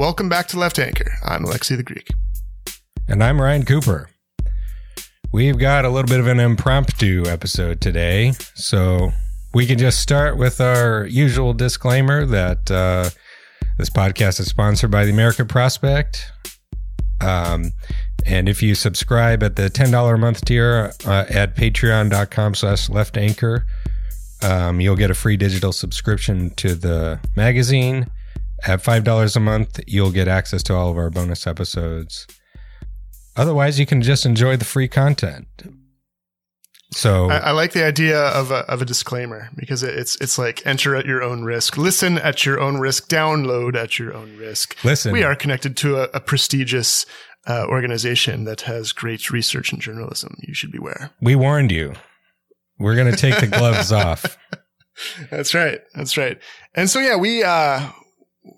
Welcome back to Left Anchor. I'm Alexi the Greek. And I'm Ryan Cooper. We've got a little bit of an impromptu episode today. So we can just start with our usual disclaimer that uh, this podcast is sponsored by the American Prospect. Um, and if you subscribe at the $10 a month tier uh, at patreon.com slash left anchor, um, you'll get a free digital subscription to the magazine. At $5 a month, you'll get access to all of our bonus episodes. Otherwise, you can just enjoy the free content. So I, I like the idea of a, of a disclaimer because it, it's it's like enter at your own risk, listen at your own risk, download at your own risk. Listen. we are connected to a, a prestigious uh, organization that has great research and journalism. You should beware. we warned you. We're going to take the gloves off. That's right. That's right. And so yeah, we uh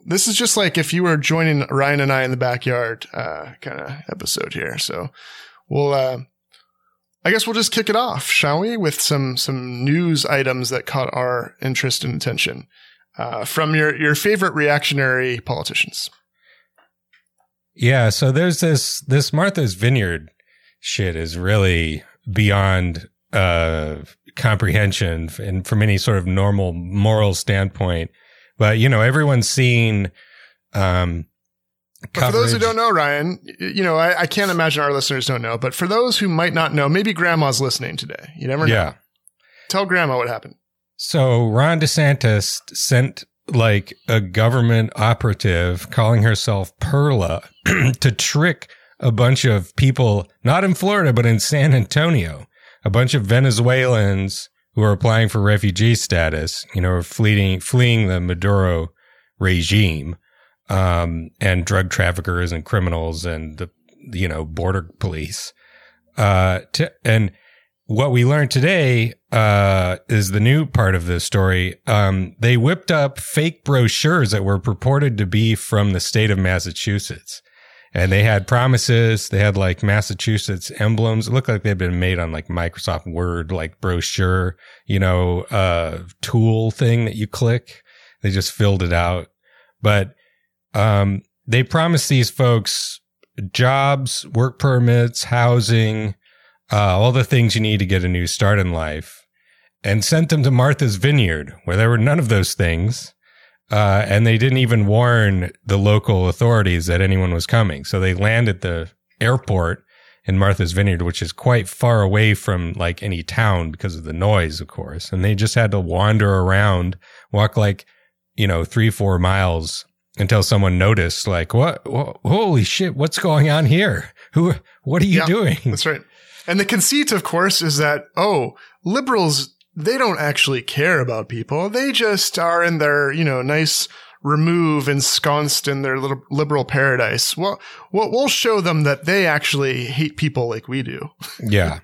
this is just like if you were joining Ryan and I in the backyard uh kind of episode here. So we'll uh I guess we'll just kick it off, shall we, with some some news items that caught our interest and attention uh, from your your favorite reactionary politicians. Yeah, so there's this this Martha's Vineyard shit is really beyond uh comprehension and from any sort of normal moral standpoint. But you know, everyone's seen um But for those who don't know, Ryan, you know I, I can't imagine our listeners don't know. But for those who might not know, maybe Grandma's listening today. You never know. Yeah. Tell Grandma what happened. So Ron DeSantis sent like a government operative calling herself Perla to trick a bunch of people, not in Florida, but in San Antonio, a bunch of Venezuelans who are applying for refugee status, you know, fleeing, fleeing the Maduro regime, um, and drug traffickers and criminals and the, you know, border police. Uh, and what we learned today uh, is the new part of this story. Um, they whipped up fake brochures that were purported to be from the state of Massachusetts. And they had promises. They had like Massachusetts emblems. It looked like they'd been made on like Microsoft Word, like brochure, you know, uh, tool thing that you click. They just filled it out. But, um, they promised these folks jobs, work permits, housing, uh, all the things you need to get a new start in life, and sent them to Martha's Vineyard, where there were none of those things. Uh, and they didn't even warn the local authorities that anyone was coming. So they landed at the airport in Martha's Vineyard, which is quite far away from like any town because of the noise, of course. And they just had to wander around, walk like, you know, three, four miles until someone noticed, like, what, Wha- holy shit, what's going on here? Who, what are you Yeah. doing? That's right. And the conceit, of course, is that, oh, liberals, they don't actually care about people. They just are in their, you know, nice remove ensconced in their little liberal paradise. Well, well, we'll show them that they actually hate people like we do. Yeah.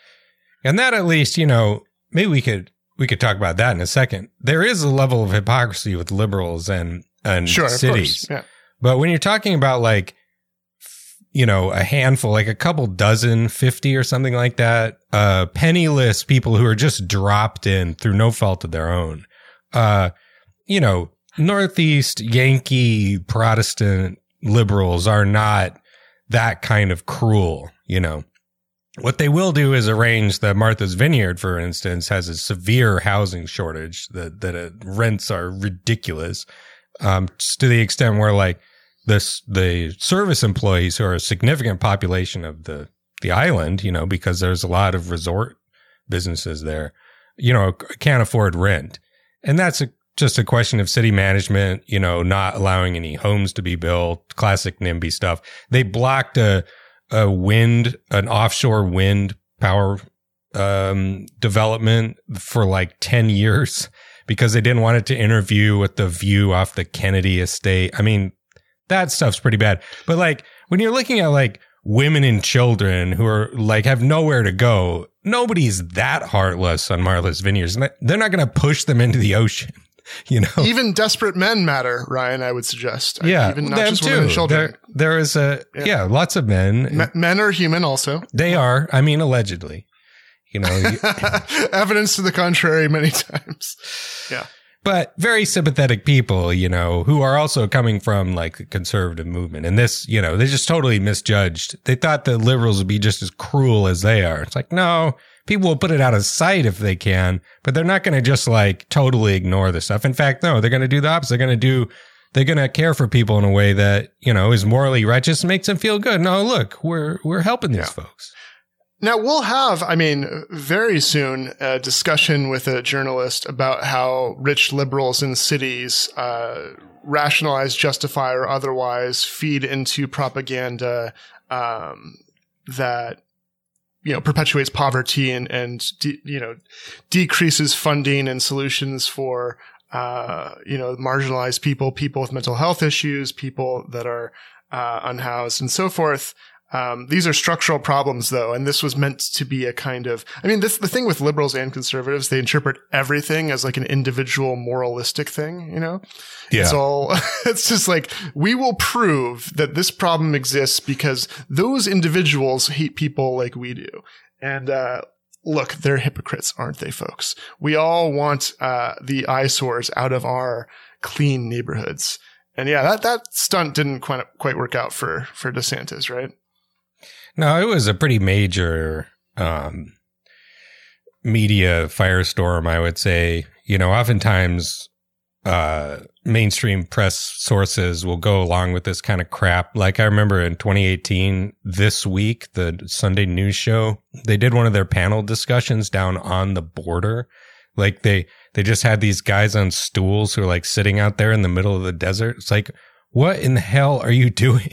and that at least, you know, maybe we could we could talk about that in a second. There is a level of hypocrisy with liberals and and Sure, cities. Yeah. But when you're talking about like you know, a handful, like a couple dozen, 50 or something like that, uh penniless people who are just dropped in through no fault of their own. Uh you know, Northeast Yankee Protestant liberals are not that kind of cruel, you know. What they will do is arrange that Martha's Vineyard, for instance, has a severe housing shortage that that uh, rents are ridiculous, um, to the extent where like this the service employees who are a significant population of the the island, you know, because there's a lot of resort businesses there, you know, can't afford rent, and that's a just a question of city management, you know, not allowing any homes to be built, classic NIMBY stuff. They blocked a a wind, an offshore wind power um, development for like 10 years because they didn't want it to interview with the view off the Kennedy estate. I mean, that stuff's pretty bad. But like when you're looking at like women and children who are like have nowhere to go, nobody's that heartless on Martha's Vineyards. They're not going to push them into the ocean. You know, Even desperate men matter, Ryan, I would suggest. yeah, Even not them just women and children. There, there is a Yeah. yeah. lots of men. Me- men are human also. They are. I mean, allegedly. You know, you- Evidence to the contrary many times. Yeah. But very sympathetic people, you know, who are also coming from like the conservative movement. And this, you know, they just totally misjudged. They thought the liberals would be just as cruel as they are. It's like, no, people will put it out of sight if they can, but they're not going to just like totally ignore the stuff. In fact, no, they're going to do the opposite. They're going to do, they're going to care for people in a way that, you know, is morally righteous, makes them feel good. No, look, we're, we're helping these yeah. folks. Now we'll have, I mean, very soon a discussion with a journalist about how rich liberals in cities uh, rationalize, justify, or otherwise feed into propaganda um, that you know perpetuates poverty and and de- you know decreases funding and solutions for uh, you know marginalized people, people with mental health issues, people that are uh, unhoused, and so forth. Um, these are structural problems though, and this was meant to be a kind of, I mean, this, the thing with liberals and conservatives, they interpret everything as like an individual moralistic thing, you know? Yeah. It's all, it's just like, we will prove that this problem exists because those individuals hate people like we do. And, uh, look, they're hypocrites, aren't they, folks? We all want, uh, the eyesores out of our clean neighborhoods. And yeah, that, that stunt didn't quite, quite work out for, for DeSantis, right? No, it was a pretty major um, media firestorm, I would say. You know, oftentimes uh, mainstream press sources will go along with this kind of crap. Like I remember in 2018, this week, the Sunday news show, they did one of their panel discussions down on the border. Like they, they just had these guys on stools who are like sitting out there in the middle of the desert. It's like, what in the hell are you doing?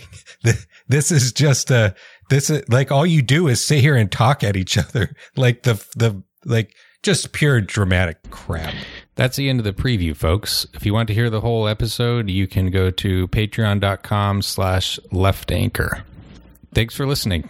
this is just a, this is like all you do is sit here and talk at each other. Like the, the, like just pure dramatic crap. That's the end of the preview, folks. If you want to hear the whole episode, you can go to patreon.com slash left anchor. Thanks for listening.